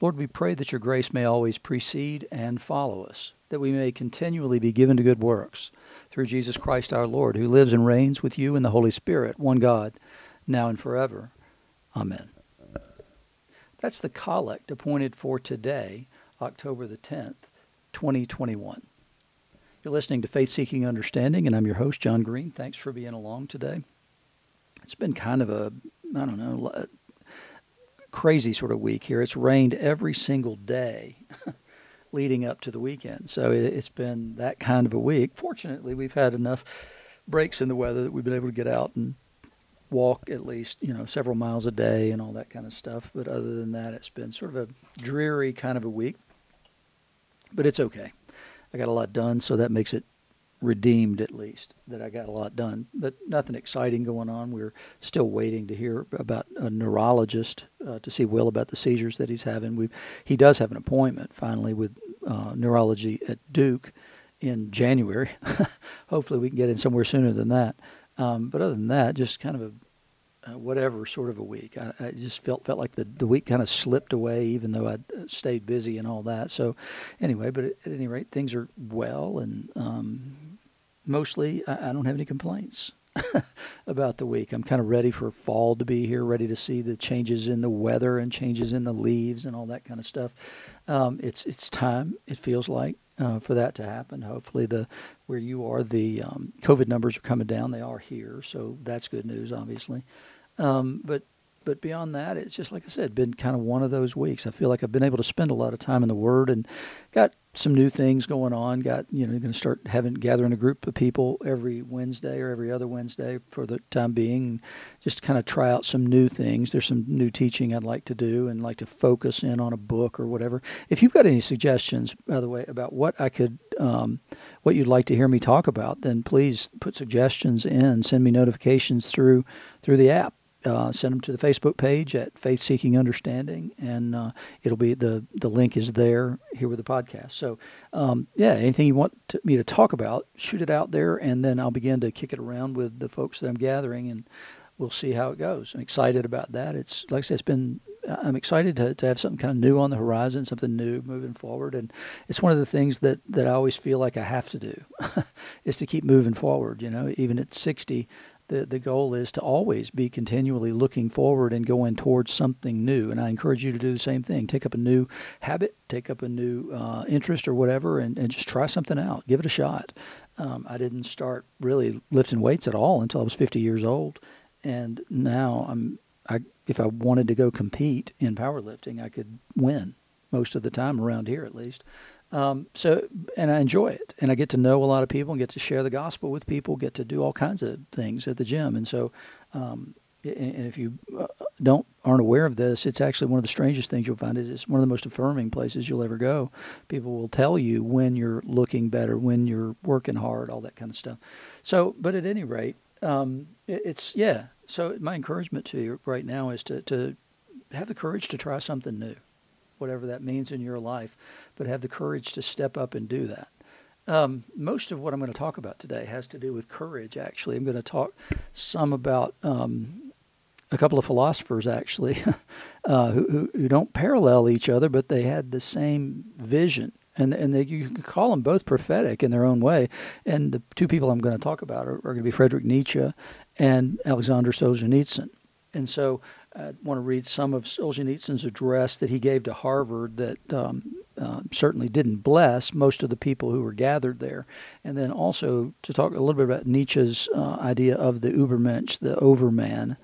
Lord, we pray that your grace may always precede and follow us, that we may continually be given to good works through Jesus Christ our Lord, who lives and reigns with you in the Holy Spirit, one God, now and forever. Amen. That's the collect appointed for today, October the 10th, 2021. You're listening to Faith Seeking Understanding, and I'm your host, John Green. Thanks for being along today. It's been kind of a, I don't know, crazy sort of week here. It's rained every single day leading up to the weekend. So it, has been that kind of a week. Fortunately, we've had enough breaks in the weather that we've been able to get out and walk at least, you know, several miles a day and all that kind of stuff. But other than that, it's been sort of a dreary kind of a week. But it's okay. I got a lot done, so that makes it redeemed at least that I got a lot done, but nothing exciting going on. We're still waiting to hear about a neurologist uh, to see Will about the seizures that he's having. We he does have an appointment finally with uh, neurology at Duke in January. Hopefully, we can get in somewhere sooner than that. Um, but other than that, just kind of a uh, whatever sort of a week. I, I, just felt felt like the, the week kind of slipped away, even though I'd uh, stayed busy and all that. So, anyway, but at, at any rate, things are well, and um, mostly I, I don't have any complaints. about the week. I'm kind of ready for fall to be here, ready to see the changes in the weather and changes in the leaves and all that kind of stuff. Um, it's it's time. It feels like uh, for that to happen. Hopefully, the where you are, the um, COVID numbers are coming down. They are here, so that's good news, obviously. Um, but but beyond that, it's just like I said, been kind of one of those weeks. I feel like I've been able to spend a lot of time in the Word and got some new things going on. Got you know going to start having gathering a group of people every Wednesday or every other Wednesday for the time being, just kind of try out some new things. There's some new teaching I'd like to do and like to focus in on a book or whatever. If you've got any suggestions, by the way, about what I could, um, what you'd like to hear me talk about, then please put suggestions in. Send me notifications through through the app uh, send them to the Facebook page at Faith Seeking Understanding, and uh, it'll be the the link is there here with the podcast. So, um, yeah, anything you want to, me to talk about, shoot it out there, and then I'll begin to kick it around with the folks that I'm gathering, and we'll see how it goes. I'm excited about that. It's like I said, it's been. I'm excited to, to have something kind of new on the horizon, something new moving forward, and it's one of the things that, that I always feel like I have to do, is to keep moving forward. You know, even at 60, the, the goal is to always be continually looking forward and going towards something new. And I encourage you to do the same thing. Take up a new habit, take up a new uh, interest or whatever, and, and just try something out. Give it a shot. Um, I didn't start really lifting weights at all until I was 50 years old. And now I'm, I, if I wanted to go compete in powerlifting, I could win most of the time around here at least. Um, so, and I enjoy it, and I get to know a lot of people, and get to share the gospel with people, get to do all kinds of things at the gym, and so, um, and if you uh, don't aren't aware of this, it's actually one of the strangest things you'll find. Is it's one of the most affirming places you'll ever go. People will tell you when you're looking better, when you're working hard, all that kind of stuff. So, but at any rate, um, it's yeah. So my encouragement to you right now is to to have the courage to try something new whatever that means in your life, but have the courage to step up and do that. Um, most of what I'm going to talk about today has to do with courage, actually. I'm going to talk some about um, a couple of philosophers, actually, uh, who, who, don't parallel each other, but they had the same vision. And, and they, you can call them both prophetic in their own way. And the two people I'm going to talk about are, are going to be Friedrich Nietzsche and Alexander Solzhenitsyn. And so I want to read some of Solzhenitsyn's address that he gave to Harvard that um, uh, certainly didn't bless most of the people who were gathered there. And then also to talk a little bit about Nietzsche's uh, idea of the Übermensch, the overman,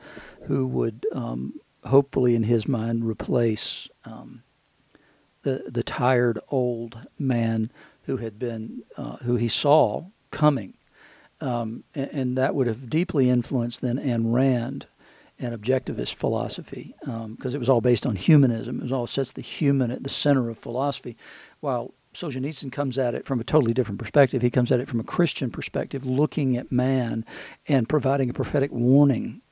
who would um, hopefully, in his mind, replace um, the, the tired old man who had been, uh, who he saw coming. Um, and, and, that would have deeply influenced then Ayn Rand and objectivist philosophy because um, it was all based on humanism. It was all sets the human at the center of philosophy, while Solzhenitsyn comes at it from a totally different perspective. He comes at it from a Christian perspective, looking at man and providing a prophetic warning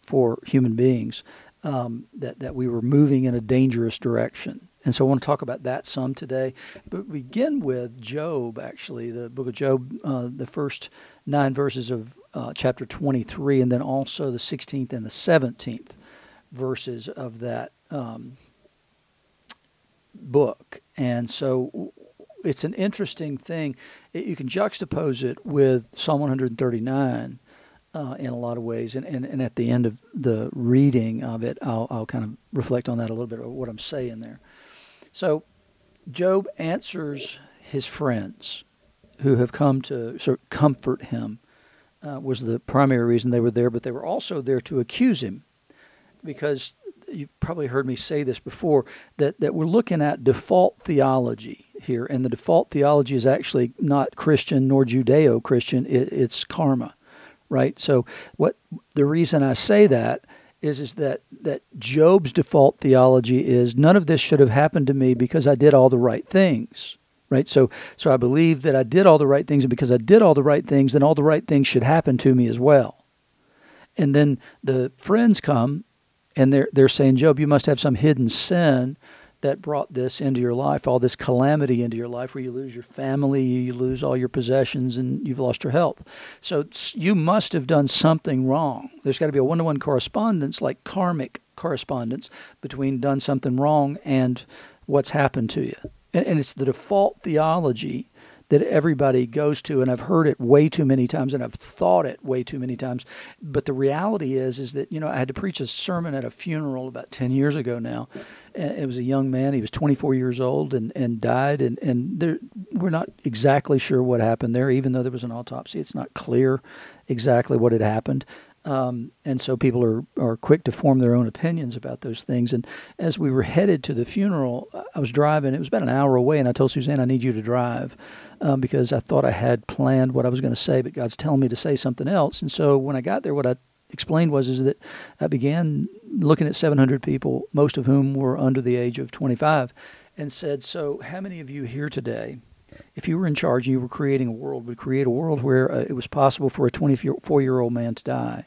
for human beings um, that that we were moving in a dangerous direction. And so I want to talk about that some today. But begin with Job, actually, the book of Job, uh, the first nine verses of uh, chapter 23, and then also the 16th and the 17th verses of that um, book. And so it's an interesting thing. It, you can juxtapose it with Psalm 139 uh, in a lot of ways. And, and, and at the end of the reading of it, I'll, I'll kind of reflect on that a little bit, of what I'm saying there. So Job answers his friends who have come to sort of comfort him. Uh, was the primary reason they were there, but they were also there to accuse him because you've probably heard me say this before that, that we're looking at default theology here, and the default theology is actually not Christian nor Judeo Christian, it, it's karma, right? So, what the reason I say that is is that that Job's default theology is none of this should have happened to me because I did all the right things. Right? So so I believe that I did all the right things and because I did all the right things then all the right things should happen to me as well. And then the friends come and they're they're saying, Job, you must have some hidden sin that brought this into your life, all this calamity into your life, where you lose your family, you lose all your possessions, and you've lost your health. So you must have done something wrong. There's got to be a one-to-one correspondence, like karmic correspondence, between done something wrong and what's happened to you. And, and it's the default theology that everybody goes to and I've heard it way too many times and I've thought it way too many times but the reality is is that you know I had to preach a sermon at a funeral about 10 years ago now it was a young man he was 24 years old and and died and and there, we're not exactly sure what happened there even though there was an autopsy it's not clear exactly what had happened um, and so people are, are quick to form their own opinions about those things. And as we were headed to the funeral, I was driving. It was about an hour away, and I told Suzanne, "I need you to drive," um, because I thought I had planned what I was going to say, but God's telling me to say something else. And so when I got there, what I explained was is that I began looking at 700 people, most of whom were under the age of 25, and said, "So, how many of you here today?" if you were in charge and you were creating a world, would create a world where uh, it was possible for a 24 year old man to die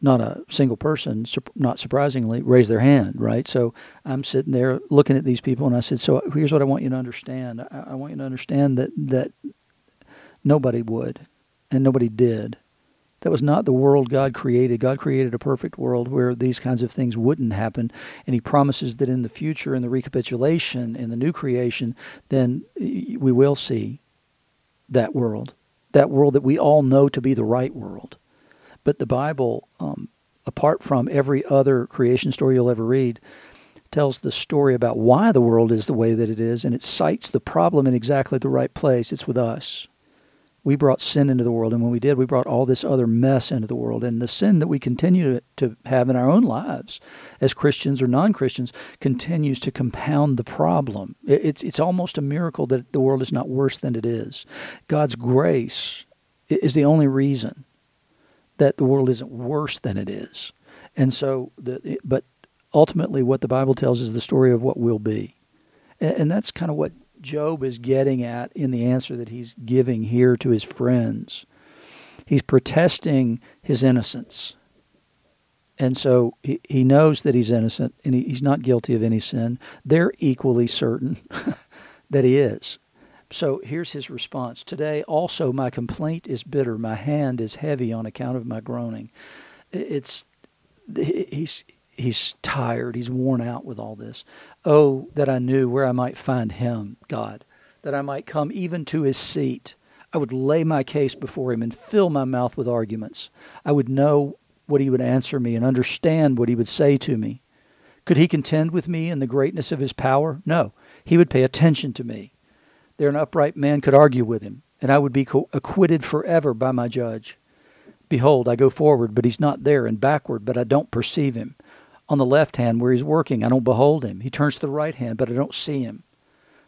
not a single person, not surprisingly, raised their hand, right? So I'm sitting there looking at these people, and I said, "So here's what I want you to understand. I, I want you to understand that that nobody would, and nobody did. That was not the world God created. God created a perfect world where these kinds of things wouldn't happen, and He promises that in the future, in the recapitulation, in the new creation, then we will see that world, that world that we all know to be the right world." But the Bible, um, apart from every other creation story you'll ever read, tells the story about why the world is the way that it is, and it cites the problem in exactly the right place. It's with us. We brought sin into the world, and when we did, we brought all this other mess into the world. And the sin that we continue to, have in our own lives as Christians or non Christians continues to compound the problem. It's, it's almost a miracle that the world is not worse than it is. God's grace is the only reason that the world isn't worse than it is. And so, the, but ultimately, what the Bible tells is the story of what will be. And, and that's kind of what Job is getting at in the answer that he's giving here to his friends. He's protesting his innocence. And so he, he knows that he's innocent and he, he's not guilty of any sin. They're equally certain that he is. So here's his response Today also my complaint is bitter, my hand is heavy on account of my groaning. It's he's he's tired, he's worn out with all this. Oh, that I knew where I might find him, God, that I might come even to his seat. I would lay my case before him and fill my mouth with arguments. I would know what he would answer me and understand what he would say to me. Could he contend with me in the greatness of his power? No. He would pay attention to me there an upright man could argue with him, and I would be acquitted forever by my judge. Behold, I go forward, but he's not there, and backward, but I don't perceive him. On the left hand, where he's working, I don't behold him. He turns to the right hand, but I don't see him.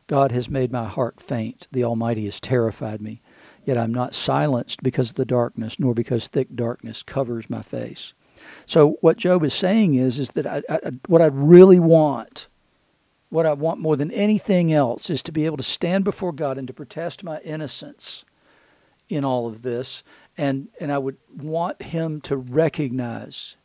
God has made my heart faint. The Almighty has terrified me. Yet I'm not silenced because of the darkness, nor because thick darkness covers my face. So what Job is saying is, is that I, I, what I really want what I want more than anything else is to be able to stand before God and to protest my innocence in all of this. And, and I would want Him to recognize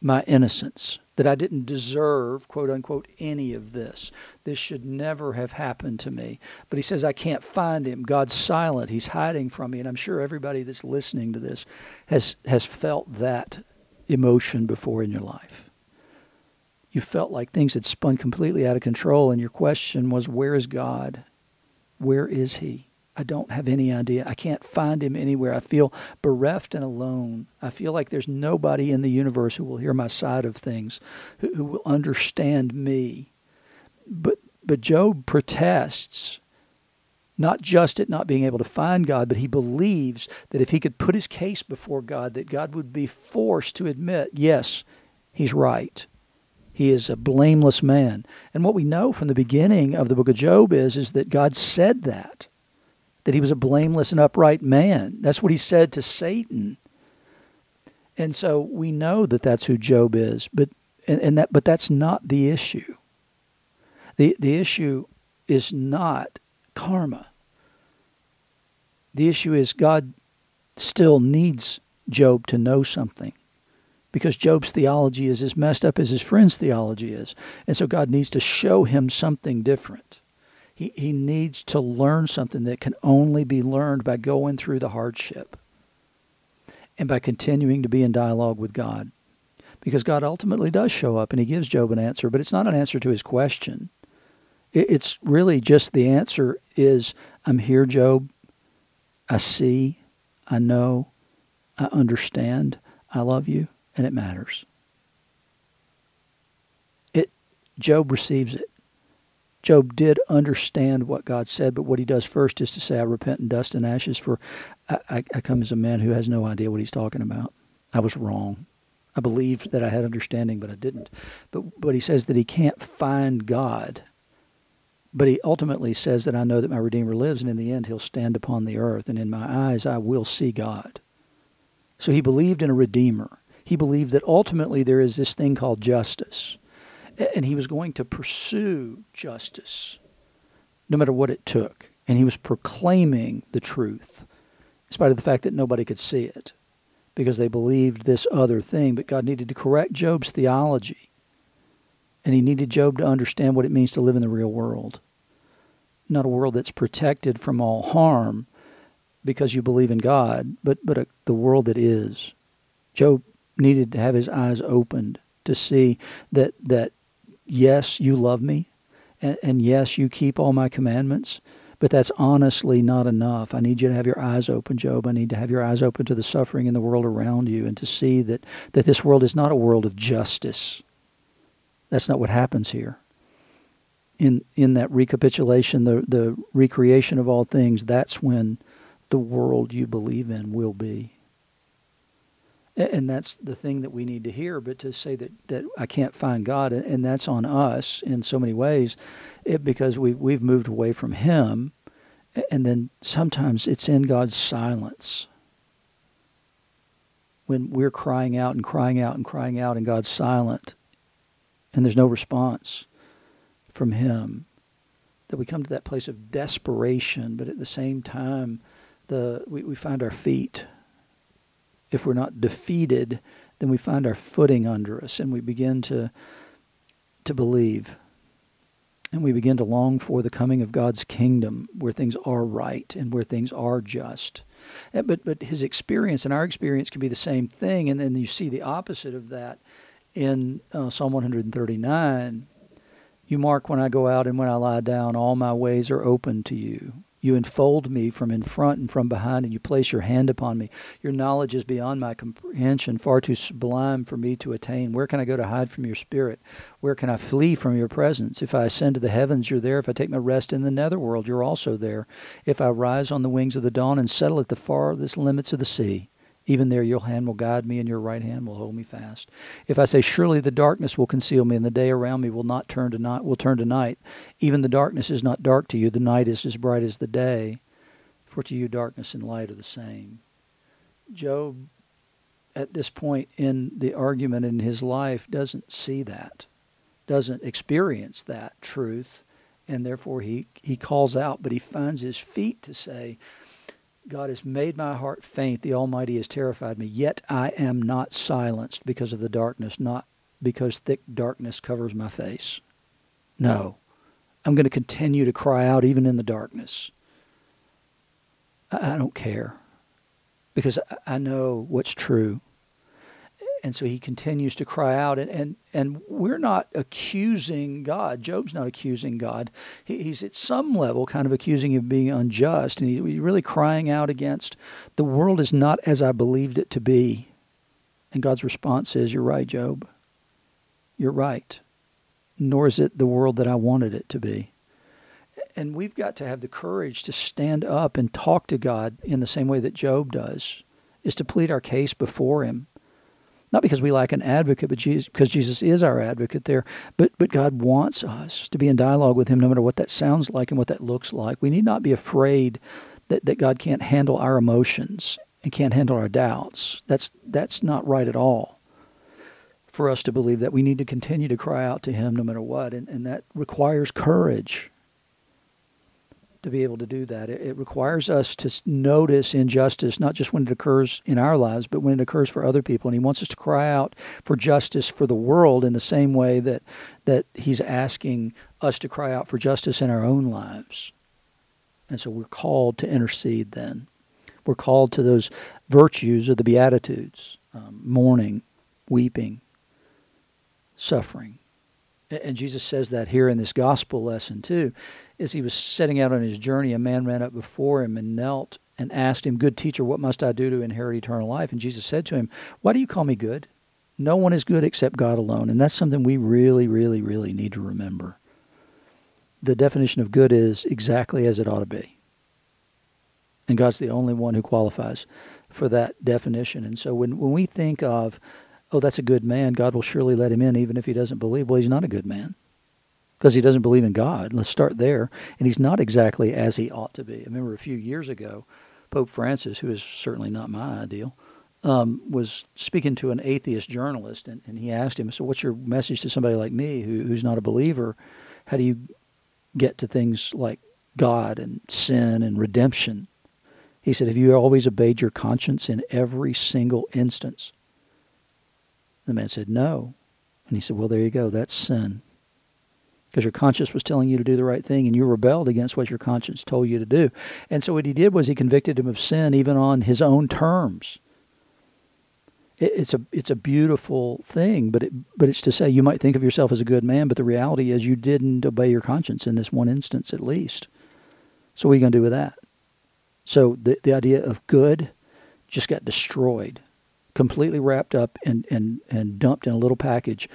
my innocence, that I didn't deserve, quote unquote, any of this. This should never have happened to me. But He says, I can't find Him. God's silent. He's hiding from me. And I'm sure everybody that's listening to this has, has felt that emotion before in your life you felt like things had spun completely out of control, and your question was, Where is God? Where is He? I don't have any idea. I can't find Him anywhere. I feel bereft and alone. I feel like there's nobody in the universe who will hear my side of things, who, who will understand me. But, but Job protests not just at not being able to find God, but he believes that if he could put his case before God, that God would be forced to admit, yes, he's right. He is a blameless man. And what we know from the beginning of the book of Job is, is that God said that, that he was a blameless and upright man. That's what he said to Satan. And so we know that that's who Job is, but and, and that but that's not the issue. The the issue is not karma. The issue is God still needs Job to know something because Job's theology is as messed up as his friend's theology is. And so God needs to show him something different. He, he needs to learn something that can only be learned by going through the hardship and by continuing to be in dialogue with God. Because God ultimately does show up and he gives Job an answer, but it's not an answer to his question. It's really just the answer is I'm here, Job. I see, I know, I understand, I love you, and it matters. It Job receives it. Job did understand what God said, but what he does first is to say, I repent in dust and ashes, for I, I, I come as a man who has no idea what he's talking about. I was wrong. I believed that I had understanding, but I didn't. But, but he says that he can't find God but he ultimately says that I know that my Redeemer lives, and in the end he'll stand upon the earth, and in my eyes I will see God. So he believed in a Redeemer. He believed that ultimately there is this thing called justice, and he was going to pursue justice no matter what it took. And he was proclaiming the truth, in spite of the fact that nobody could see it, because they believed this other thing. But God needed to correct Job's theology and he needed Job to understand what it means to live in the real world. Not a world that's protected from all harm because you believe in God, but, but a, the world that is. Job needed to have his eyes opened to see that, that yes, you love me, and, and yes, you keep all my commandments, but that's honestly not enough. I need you to have your eyes open, Job. I need to have your eyes open to the suffering in the world around you and to see that, that this world is not a world of justice that's not what happens here. In in that recapitulation, the the recreation of all things, that's when the world you believe in will be. And that's the thing that we need to hear. But to say that, that I can't find God, and that's on us in so many ways, it, because we we've moved away from Him, and then sometimes it's in God's silence when we're crying out and crying out and crying out, and God's silent and there's no response from Him, that we come to that place of desperation, but at the same time, the we, we find our feet. If we're not defeated, then we find our footing under us, and we begin to to believe. And we begin to long for the coming of God's kingdom where things are right and where things are just. But, but his experience and our experience can be the same thing. And then you see the opposite of that in uh, Psalm 139, you mark when I go out and when I lie down, all my ways are open to you. You enfold me from in front and from behind, and you place your hand upon me. Your knowledge is beyond my comprehension, far too sublime for me to attain. Where can I go to hide from your spirit? Where can I flee from your presence? If I ascend to the heavens, you're there. If I take my rest in the netherworld, you're also there. If I rise on the wings of the dawn and settle at the farthest limits of the sea, even there, your hand will guide me, and your right hand will hold me fast. If I say, Surely the darkness will conceal me, and the day around me will not turn to night, will turn to night. Even the darkness is not dark to you; the night is as bright as the day. For to you, darkness and light are the same. Job, at this point in the argument in his life, doesn't see that, doesn't experience that truth, and therefore he he calls out, but he finds his feet to say God has made my heart faint. The Almighty has terrified me. Yet I am not silenced because of the darkness, not because thick darkness covers my face. No. I'm going to continue to cry out even in the darkness. I don't care because I know what's true. And so he continues to cry out. And, and, and we're not accusing god. Job's not accusing god. He, he's at some level kind of accusing him of being unjust. And he, he's really crying out against the world is not as i believed it to be. And god's response is you're right job. You're right. Nor is it the world that i wanted it to be. And we've got to have the courage to stand up and talk to god in the same way that job does is to plead our case before him not because we lack an advocate, but Jesus, because Jesus is our advocate there. But but God wants us to be in dialogue with Him, no matter what that sounds like and what that looks like. We need not be afraid that, that God can't handle our emotions and can't handle our doubts. That's that's not right at all. For us to believe that we need to continue to cry out to Him no matter what, and, and that requires courage to be able to do that. It, it, requires us to notice injustice, not just when it occurs in our lives, but when it occurs for other people. And He wants us to cry out for justice for the world in the same way that, that He's asking us to cry out for justice in our own lives. And so we're called to intercede then. We're called to those virtues of the Beatitudes um, mourning, weeping, suffering. And Jesus says that here in this gospel lesson too as he was setting out on his journey, a man ran up before him and knelt and asked him, Good teacher, what must I do to inherit eternal life? And Jesus said to him, Why do you call me good? No one is good except God alone. And that's something we really, really, really need to remember. The definition of good is exactly as it ought to be. And God's the only one who qualifies for that definition. And so when, when we think of, oh, that's a good man, God will surely let him in even if he doesn't believe, well, he's not a good man because he doesn't believe in God. Let's start there. And he's not exactly as he ought to be. I remember a few years ago, Pope Francis, who is certainly not my ideal, um, was speaking to an atheist journalist, and, and he asked him, "So, what's your message to somebody like me who, who's not a believer? How do you get to things like God and sin and redemption?" He said, "Have you always obeyed your conscience in every single instance?" The man said, "No," and he said, "Well, there you go. That's sin." Because your conscience was telling you to do the right thing and you rebelled against what your conscience told you to do. And so what he did was he convicted him of sin even on his own terms. it's a it's a beautiful thing, but it, but it's to say you might think of yourself as a good man, but the reality is you didn't obey your conscience in this one instance at least. So what are you going to do with that? So the the idea of good just got destroyed, completely wrapped up and and and dumped in a little package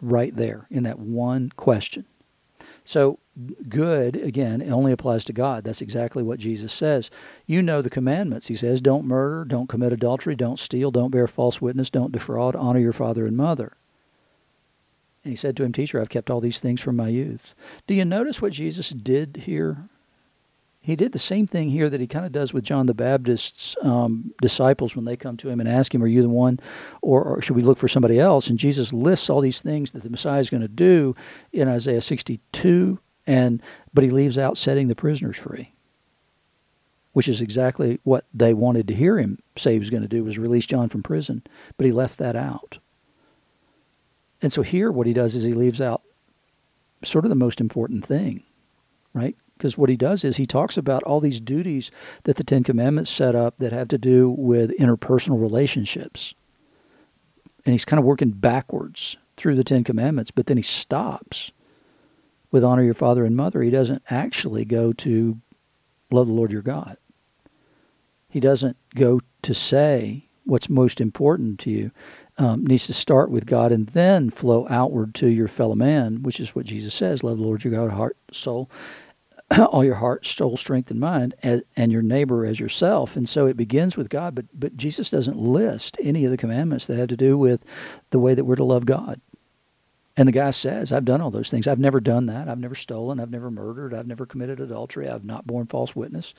right there in that one question. So, good, again, only applies to God. That's exactly what Jesus says. You know the commandments. He says, don't murder, don't commit adultery, don't steal, don't bear false witness, don't defraud, honor your father and mother. And he said to him, Teacher, I've kept all these things from my youth. Do you notice what Jesus did here? He did the same thing here that he kind of does with John the Baptist's um, disciples when they come to him and ask him, Are you the one, or, or, should we look for somebody else? And Jesus lists all these things that the Messiah is going to do in Isaiah 62, and but he leaves out setting the prisoners free, which is exactly what they wanted to hear him say he was going to do, was release John from prison, but he left that out. And so here, what he does is he leaves out sort of the most important thing, right? Because what he does is he talks about all these duties that the Ten Commandments set up that have to do with interpersonal relationships. And he's kind of working backwards through the Ten Commandments, but then he stops with honor your father and mother. He doesn't actually go to love the Lord your God. He doesn't go to say what's most important to you. Um, needs to start with God and then flow outward to your fellow man, which is what Jesus says: love the Lord your God, heart, soul, all your heart, soul, strength, and mind, as, and your neighbor as yourself. And so it begins with God, but but Jesus doesn't list any of the commandments that have to do with the way that we're to love God. And the guy says, I've done all those things. I've never done that. I've never stolen. I've never murdered. I've never committed adultery. I've not borne false witness.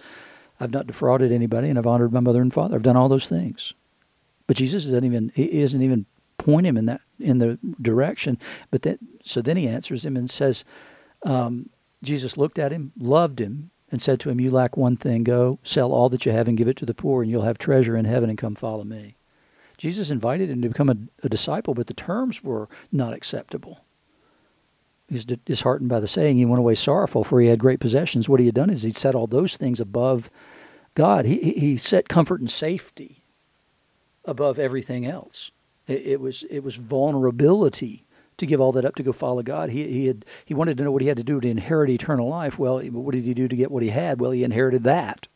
I've not defrauded anybody, and I've honored my mother and father. I've done all those things. But Jesus doesn't even he doesn't even point him in that in the direction. But that so then he answers him and says, um, Jesus looked at him, loved him, and said to him, You lack one thing. Go, sell all that you have and give it to the poor, and you'll have treasure in heaven, and come follow me. Jesus invited him to become a, a disciple, but the terms were not acceptable. He was disheartened by the saying. He went away sorrowful, for he had great possessions. What he had done is he'd set all those things above God. He, he set comfort and safety above everything else. It, it was it was vulnerability to give all that up to go follow God. He, he had he wanted to know what he had to do to inherit eternal life. Well, what did he do to get what he had? Well, he inherited that.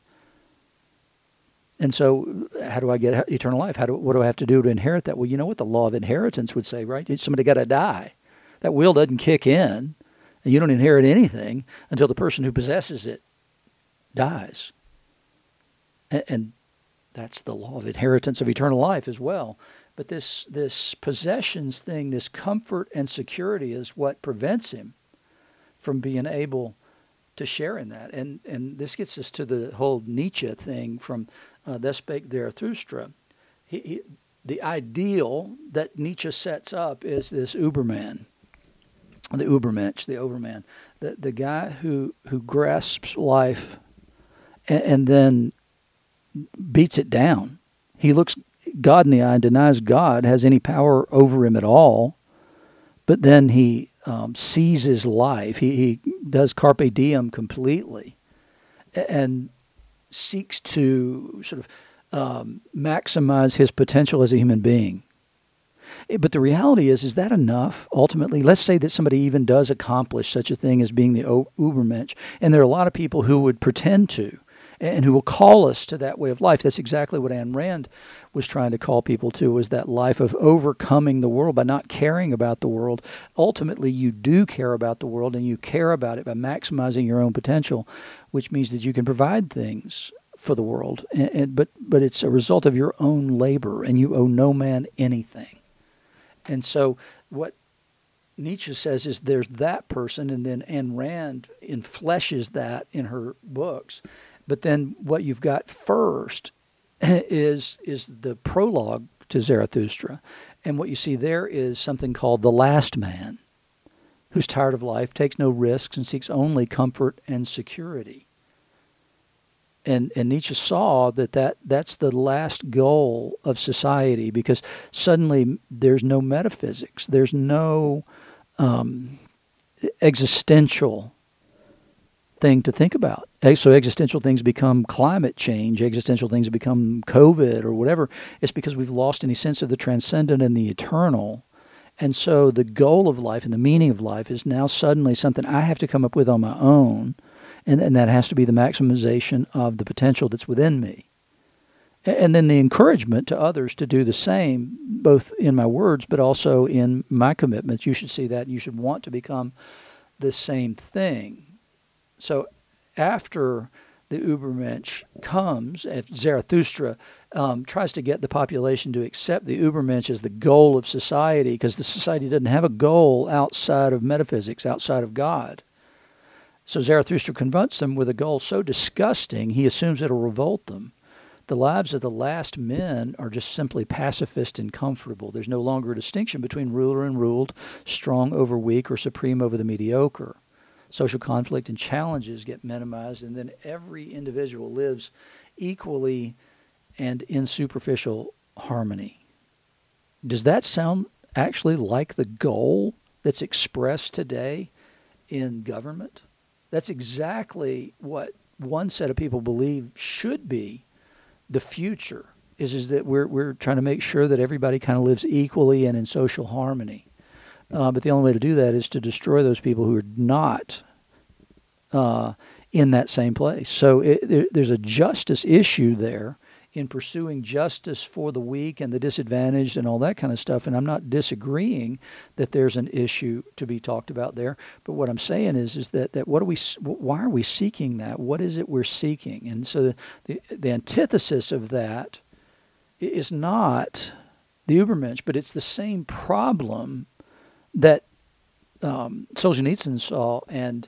And so, how do I get eternal life? How do what do I have to do to inherit that? Well, you know what the law of inheritance would say, right? Somebody got to die. That will doesn't kick in, and you don't inherit anything until the person who possesses it dies. And, and that's the law of inheritance of eternal life as well. But this this possessions thing, this comfort and security is what prevents him from being able to share in that. And and this gets us to the whole Nietzsche thing from uh, Thus spake Zarathustra. He, he, the ideal that Nietzsche sets up is this Uberman, the Ubermensch, the Overman, the the guy who who grasps life and, and then beats it down. He looks God in the eye and denies God has any power over him at all. But then he um, seizes life. He, he does carpe diem completely and seeks to sort of um, maximize his potential as a human being. Eh, but the reality is, is that enough ultimately? Let's say that somebody even does accomplish such a thing as being the Ubermensch, and there are a lot of people who would pretend to and who will call us to that way of life. That's exactly what Ayn Rand was trying to call people to was that life of overcoming the world by not caring about the world. Ultimately, you do care about the world and you care about it by maximizing your own potential, which means that you can provide things for the world. And, and, but but it's a result of your own labor and you owe no man anything. And so what Nietzsche says is there's that person, and then Ayn Rand infleshes that in her books. But then what you've got first is is the prologue to Zarathustra, and what you see there is something called the last man, who's tired of life, takes no risks, and seeks only comfort and security. And, and Nietzsche saw that, that that's the last goal of society because suddenly there's no metaphysics, there's no um, existential thing to think about. So existential things become climate change, existential things become COVID or whatever. It's because we've lost any sense of the transcendent and the eternal. And so the goal of life and the meaning of life is now suddenly something I have to come up with on my own. And, and that has to be the maximization of the potential that's within me. And then the encouragement to others to do the same, both in my words, but also in my commitments. You should see that. and You should want to become the same thing. So after the Ubermensch comes, if Zarathustra um, tries to get the population to accept the Ubermensch as the goal of society, because the society doesn't have a goal outside of metaphysics, outside of God. So Zarathustra confronts them with a goal so disgusting, he assumes it'll revolt them. The lives of the last men are just simply pacifist and comfortable. There's no longer a distinction between ruler and ruled, strong over weak, or supreme over the mediocre social conflict and challenges get minimized, and then every individual lives equally and in superficial harmony. Does that sound actually like the goal that's expressed today in government? That's exactly what one set of people believe should be the future is, is that we're, we're trying to make sure that everybody kind of lives equally and in social harmony. Uh, but the only way to do that is to destroy those people who are not uh, in that same place. So it, there, there's a justice issue there in pursuing justice for the weak and the disadvantaged and all that kind of stuff. And I'm not disagreeing that there's an issue to be talked about there. But what I'm saying is, is that, that what are we, why are we seeking that? What is it we're seeking? And so the, the, the antithesis of that is not the Ubermensch, but it's the same problem that um, Solzhenitsyn saw and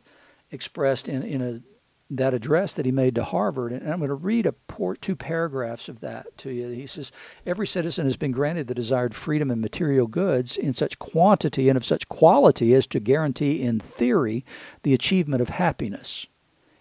expressed in, in a that address that he made to Harvard. And I'm going to read a two paragraphs of that to you. He says, Every citizen has been granted the desired freedom and material goods in such quantity and of such quality as to guarantee, in theory, the achievement of happiness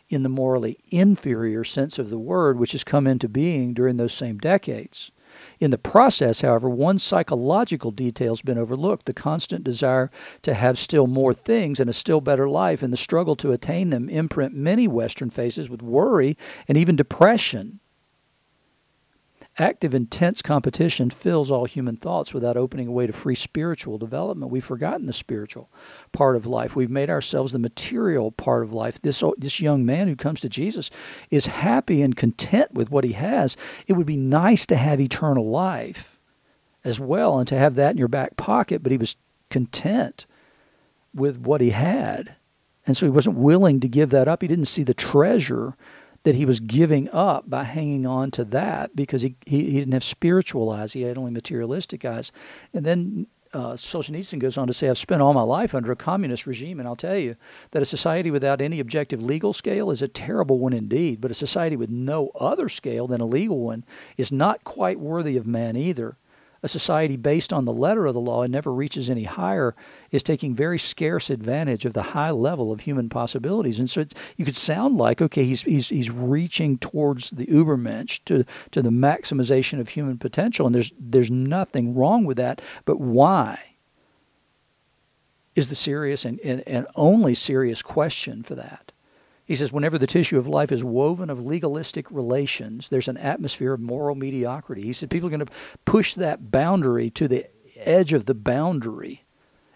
in the morally inferior sense of the word, which has come into being during those same decades. In the process, however, one psychological detail has been overlooked the constant desire to have still more things and a still better life, and the struggle to attain them imprint many Western faces with worry and even depression. Active, intense competition fills all human thoughts without opening a way to free spiritual development. We've forgotten the spiritual part of life. We've made ourselves the material part of life. This, oh, this young man who comes to Jesus is happy and content with what he has. It would be nice to have eternal life as well and to have that in your back pocket, but he was content with what he had. And so he wasn't willing to give that up. He didn't see the treasure that he was giving up by hanging on to that because he, he, he didn't have spiritual eyes, he had only materialistic eyes. And then uh, Solzhenitsyn goes on to say, I've spent all my life under a communist regime, and I'll tell you that a society without any objective legal scale is a terrible one indeed, but a society with no other scale than a legal one is not quite worthy of man either a society based on the letter of the law and never reaches any higher is taking very scarce advantage of the high level of human possibilities. And so you could sound like, okay, he's, he's, he's reaching towards the Ubermensch, to, to the maximization of human potential, and there's, there's nothing wrong with that. But why? Is the serious and, and, and only serious question for that. He says, whenever the tissue of life is woven of legalistic relations, there's an atmosphere of moral mediocrity. He said, people are going to push that boundary to the edge of the boundary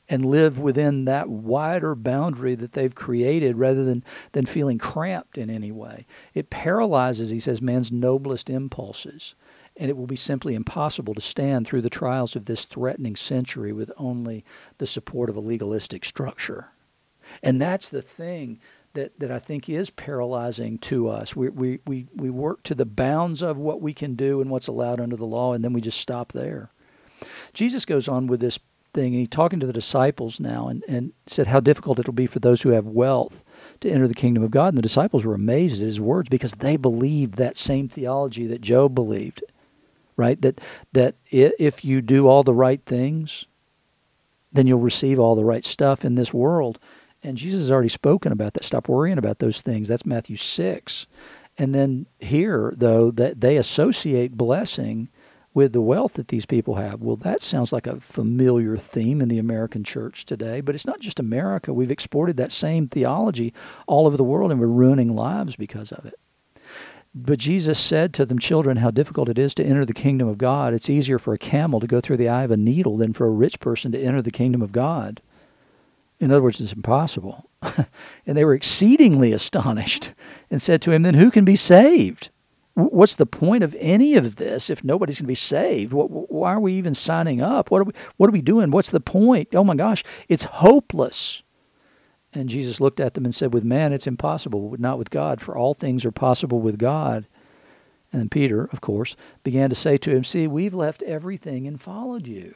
and live within that wider boundary that they've created rather than, than feeling cramped in any way. It paralyzes, he says, man's noblest impulses. And it will be simply impossible to stand through the trials of this threatening century with only the support of a legalistic structure. And that's the thing that, that I think is paralyzing to us. We, we, we, we work to the bounds of what we can do and what's allowed under the law, and then we just stop there. Jesus goes on with this thing, and he's talking to the disciples now and, and said how difficult it'll be for those who have wealth to enter the kingdom of God. And the disciples were amazed at his words because they believed that same theology that Job believed, right? That, that if you do all the right things, then you'll receive all the right stuff in this world. And Jesus has already spoken about that. Stop worrying about those things. That's Matthew 6. And then here, though, that they associate blessing with the wealth that these people have. Well, that sounds like a familiar theme in the American church today, but it's not just America. We've exported that same theology all over the world and we're ruining lives because of it. But Jesus said to them, Children, how difficult it is to enter the kingdom of God. It's easier for a camel to go through the eye of a needle than for a rich person to enter the kingdom of God. In other words, it's impossible. and they were exceedingly astonished and said to him, Then who can be saved? What's the point of any of this if nobody's going to be saved? Why are we even signing up? What are we, what are we doing? What's the point? Oh my gosh, it's hopeless. And Jesus looked at them and said, With man it's impossible, but not with God, for all things are possible with God. And Peter, of course, began to say to him, See, we've left everything and followed you.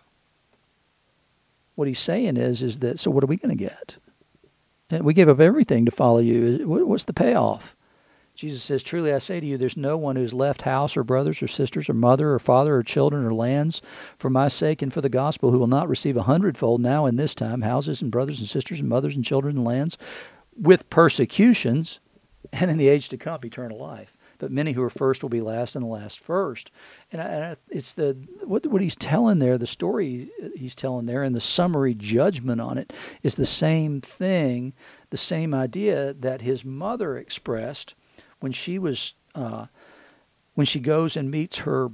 What he's saying is, is that so what are we going to get? And we gave up everything to follow you. What's the payoff? Jesus says, Truly I say to you, there's no one who's left house or brothers or sisters or mother or father or children or lands for my sake and for the gospel who will not receive a hundredfold now in this time houses and brothers and sisters and mothers and children and lands with persecutions and in the age to come eternal life but many who are first will be last, and the last first. And, I, and I, it's the what what he's telling there, the story he's telling there, and the summary judgment on it is the same thing, the same idea that his mother expressed when she was uh, when she goes and meets her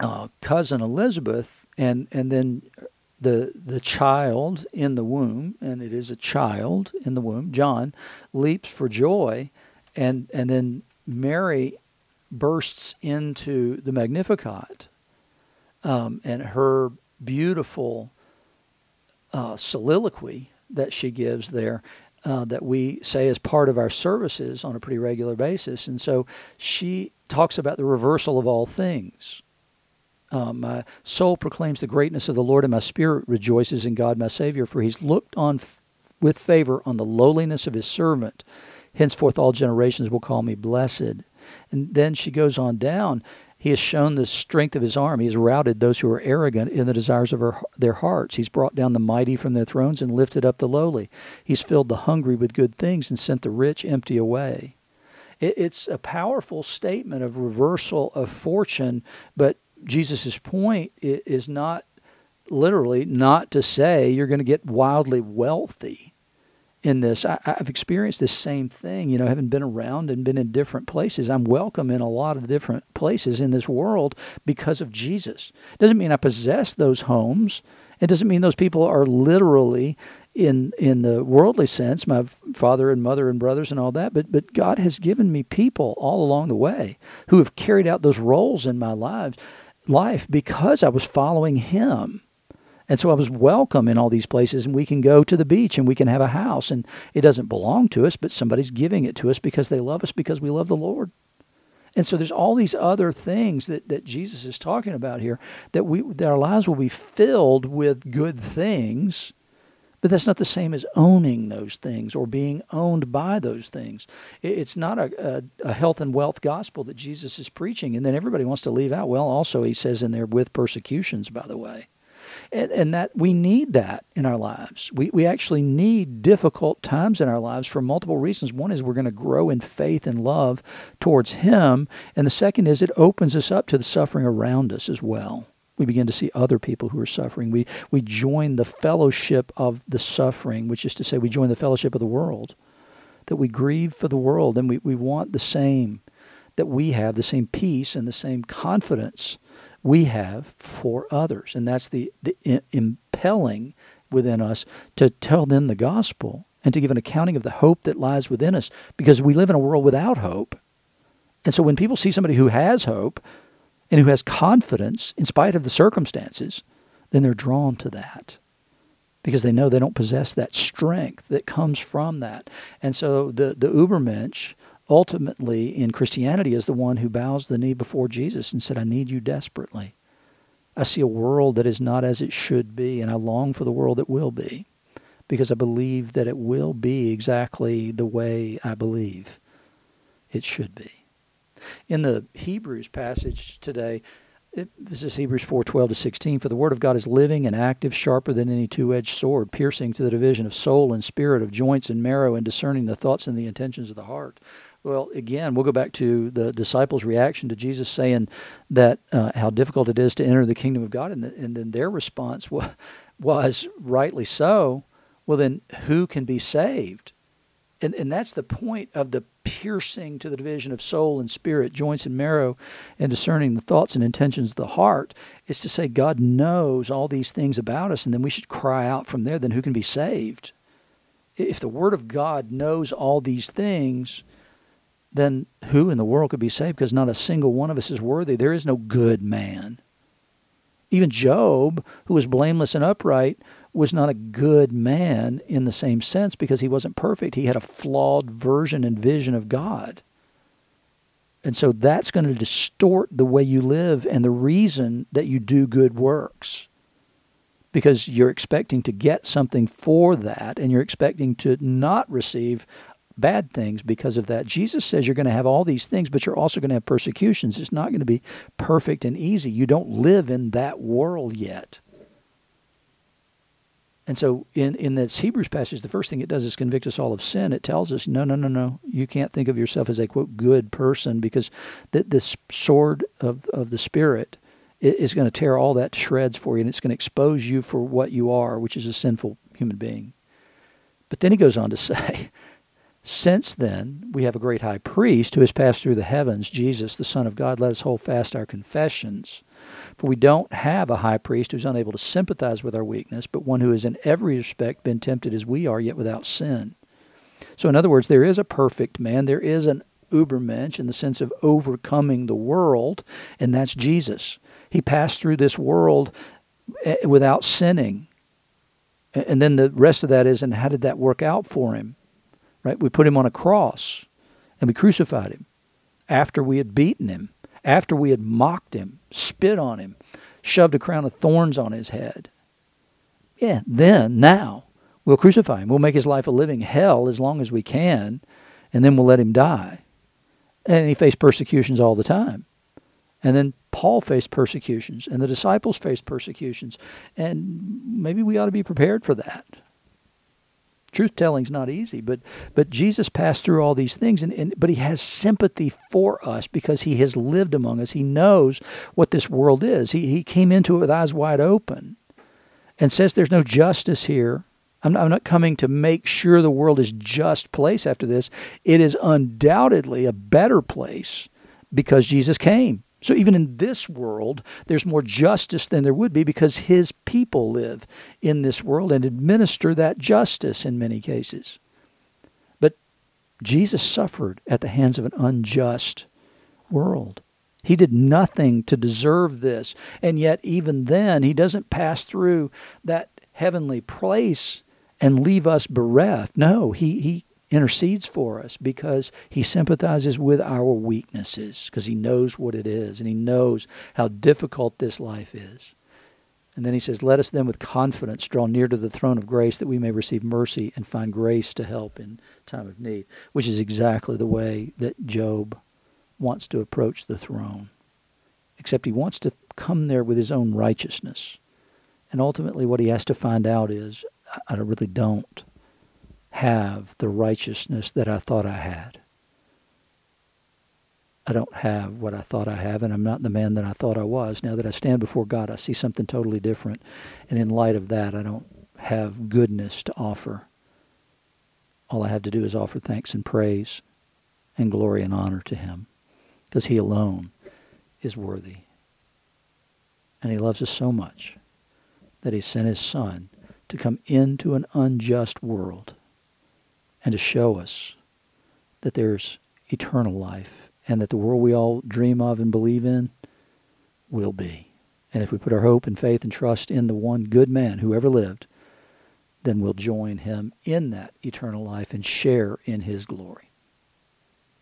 uh, cousin Elizabeth, and and then the the child in the womb, and it is a child in the womb. John leaps for joy, and and then Mary bursts into the Magnificat, um, and her beautiful uh, soliloquy that she gives there. Uh, that we say as part of our services on a pretty regular basis. And so she talks about the reversal of all things. Uh, my soul proclaims the greatness of the Lord, and my spirit rejoices in God my Savior, for he's looked on f- with favor on the lowliness of his servant. Henceforth, all generations will call me blessed. And then she goes on down. He has shown the strength of his arm. He has routed those who are arrogant in the desires of her, their hearts. He's brought down the mighty from their thrones and lifted up the lowly. He's filled the hungry with good things and sent the rich empty away. It, it's a powerful statement of reversal of fortune, but Jesus' point is not literally not to say you're going to get wildly wealthy in this. I, have experienced this same thing, you know, having been around and been in different places. I'm welcome in a lot of different places in this world because of Jesus. It Doesn't mean I possess those homes. It doesn't mean those people are literally in in the worldly sense, my father and mother and brothers and all that. But but God has given me people all along the way who have carried out those roles in my life life because I was following Him. And so I was welcome in all these places, and we can go to the beach and we can have a house, and it doesn't belong to us, but somebody's giving it to us because they love us because we love the Lord. And so there's all these other things that, that Jesus is talking about here that we that our lives will be filled with good things, but that's not the same as owning those things or being owned by those things. It's not a, a, a health and wealth gospel that Jesus is preaching, and then everybody wants to leave out. Well, also he says in there with persecutions, by the way and, and that we need that in our lives. We, we actually need difficult times in our lives for multiple reasons. One is we're going to grow in faith and love towards Him, and the second is it opens us up to the suffering around us as well. We begin to see other people who are suffering. We, we join the fellowship of the suffering, which is to say, we join the fellowship of the world. That we grieve for the world and we, we want the same, that we have the same peace and the same confidence we have for others. And that's the, the impelling within us to tell them the gospel and to give an accounting of the hope that lies within us because we live in a world without hope. And so when people see somebody who has hope and who has confidence in spite of the circumstances, then they're drawn to that because they know they don't possess that strength that comes from that. And so the, the Ubermensch ultimately in Christianity is the one who bows the knee before Jesus and said, I need you desperately. I see a world that is not as it should be, and I long for the world that will be because I believe that it will be exactly the way I believe it should be. In the Hebrews passage today, it, this is Hebrews 4:12 to 16. For the word of God is living and active, sharper than any two-edged sword, piercing to the division of soul and spirit, of joints and marrow, and discerning the thoughts and the intentions of the heart. Well, again, we'll go back to the disciples' reaction to Jesus saying that uh, how difficult it is to enter the kingdom of God, and, and then their response was, was rightly so. Well, then who can be saved? And, and that's the point of the piercing to the division of soul and spirit, joints and marrow, and discerning the thoughts and intentions of the heart, is to say God knows all these things about us, and then we should cry out from there, then who can be saved? If the Word of God knows all these things, then who in the world could be saved? Because not a single one of us is worthy. There is no good man. Even Job, who was blameless and upright, was not a good man in the same sense because he wasn't perfect. He had a flawed version and vision of God. And so that's going to distort the way you live and the reason that you do good works. Because you're expecting to get something for that and you're expecting to not receive bad things because of that. Jesus says you're going to have all these things, but you're also going to have persecutions. It's not going to be perfect and easy. You don't live in that world yet. And so in, in this Hebrews passage, the first thing it does is convict us all of sin. It tells us, no, no, no, no. You can't think of yourself as a, quote, good person because the, this sword of, of the Spirit is going to tear all that to shreds for you and it's going to expose you for what you are, which is a sinful human being. But then he goes on to say, since then, we have a great high priest who has passed through the heavens, Jesus, the Son of God. Let us hold fast our confessions. For we don't have a high priest who's unable to sympathize with our weakness, but one who has in every respect been tempted as we are, yet without sin. So, in other words, there is a perfect man. There is an Ubermensch in the sense of overcoming the world, and that's Jesus. He passed through this world eh, without sinning. And then the rest of that is, and how did that work out for him? Right? We put him on a cross and we crucified him after we had beaten him, after we had mocked him, spit on him, shoved a crown of thorns on his head. Yeah, then, now, we'll crucify him. We'll make his life a living hell as long as we can, and then we'll let him die. And he faced persecutions all the time. And then Paul faced persecutions, and the disciples faced persecutions. And maybe we ought to be prepared for that truth telling is not easy but but jesus passed through all these things and, and but he has sympathy for us because he has lived among us he knows what this world is he, he came into it with eyes wide open and says there's no justice here I'm, I'm not coming to make sure the world is just place after this. It is undoubtedly a better place because Jesus came. So even in this world, there's more justice than there would be because his people live in this world and administer that justice in many cases. But Jesus suffered at the hands of an unjust world. He did nothing to deserve this. And yet, even then, he doesn't pass through that heavenly place and leave us bereft. No, he, he intercedes for us because he sympathizes with our weaknesses because he knows what it is and he knows how difficult this life is. And then he says, Let us then with confidence draw near to the throne of grace that we may receive mercy and find grace to help in time of need, which is exactly the way that Job wants to approach the throne. Except he wants to come there with his own righteousness. And ultimately, what he has to find out is I really don't have the righteousness that I thought I had. I don't have what I thought I have, and I'm not the man that I thought I was. Now that I stand before God, I see something totally different. And in light of that, I don't have goodness to offer. All I have to do is offer thanks and praise and glory and honor to Him because He alone is worthy. And He loves us so much that He sent His Son to come into an unjust world and to show us that there's eternal life and that the world we all dream of and believe in will be. And if we put our hope and faith and trust in the one good man who ever lived, then we'll join him in that eternal life and share in his glory.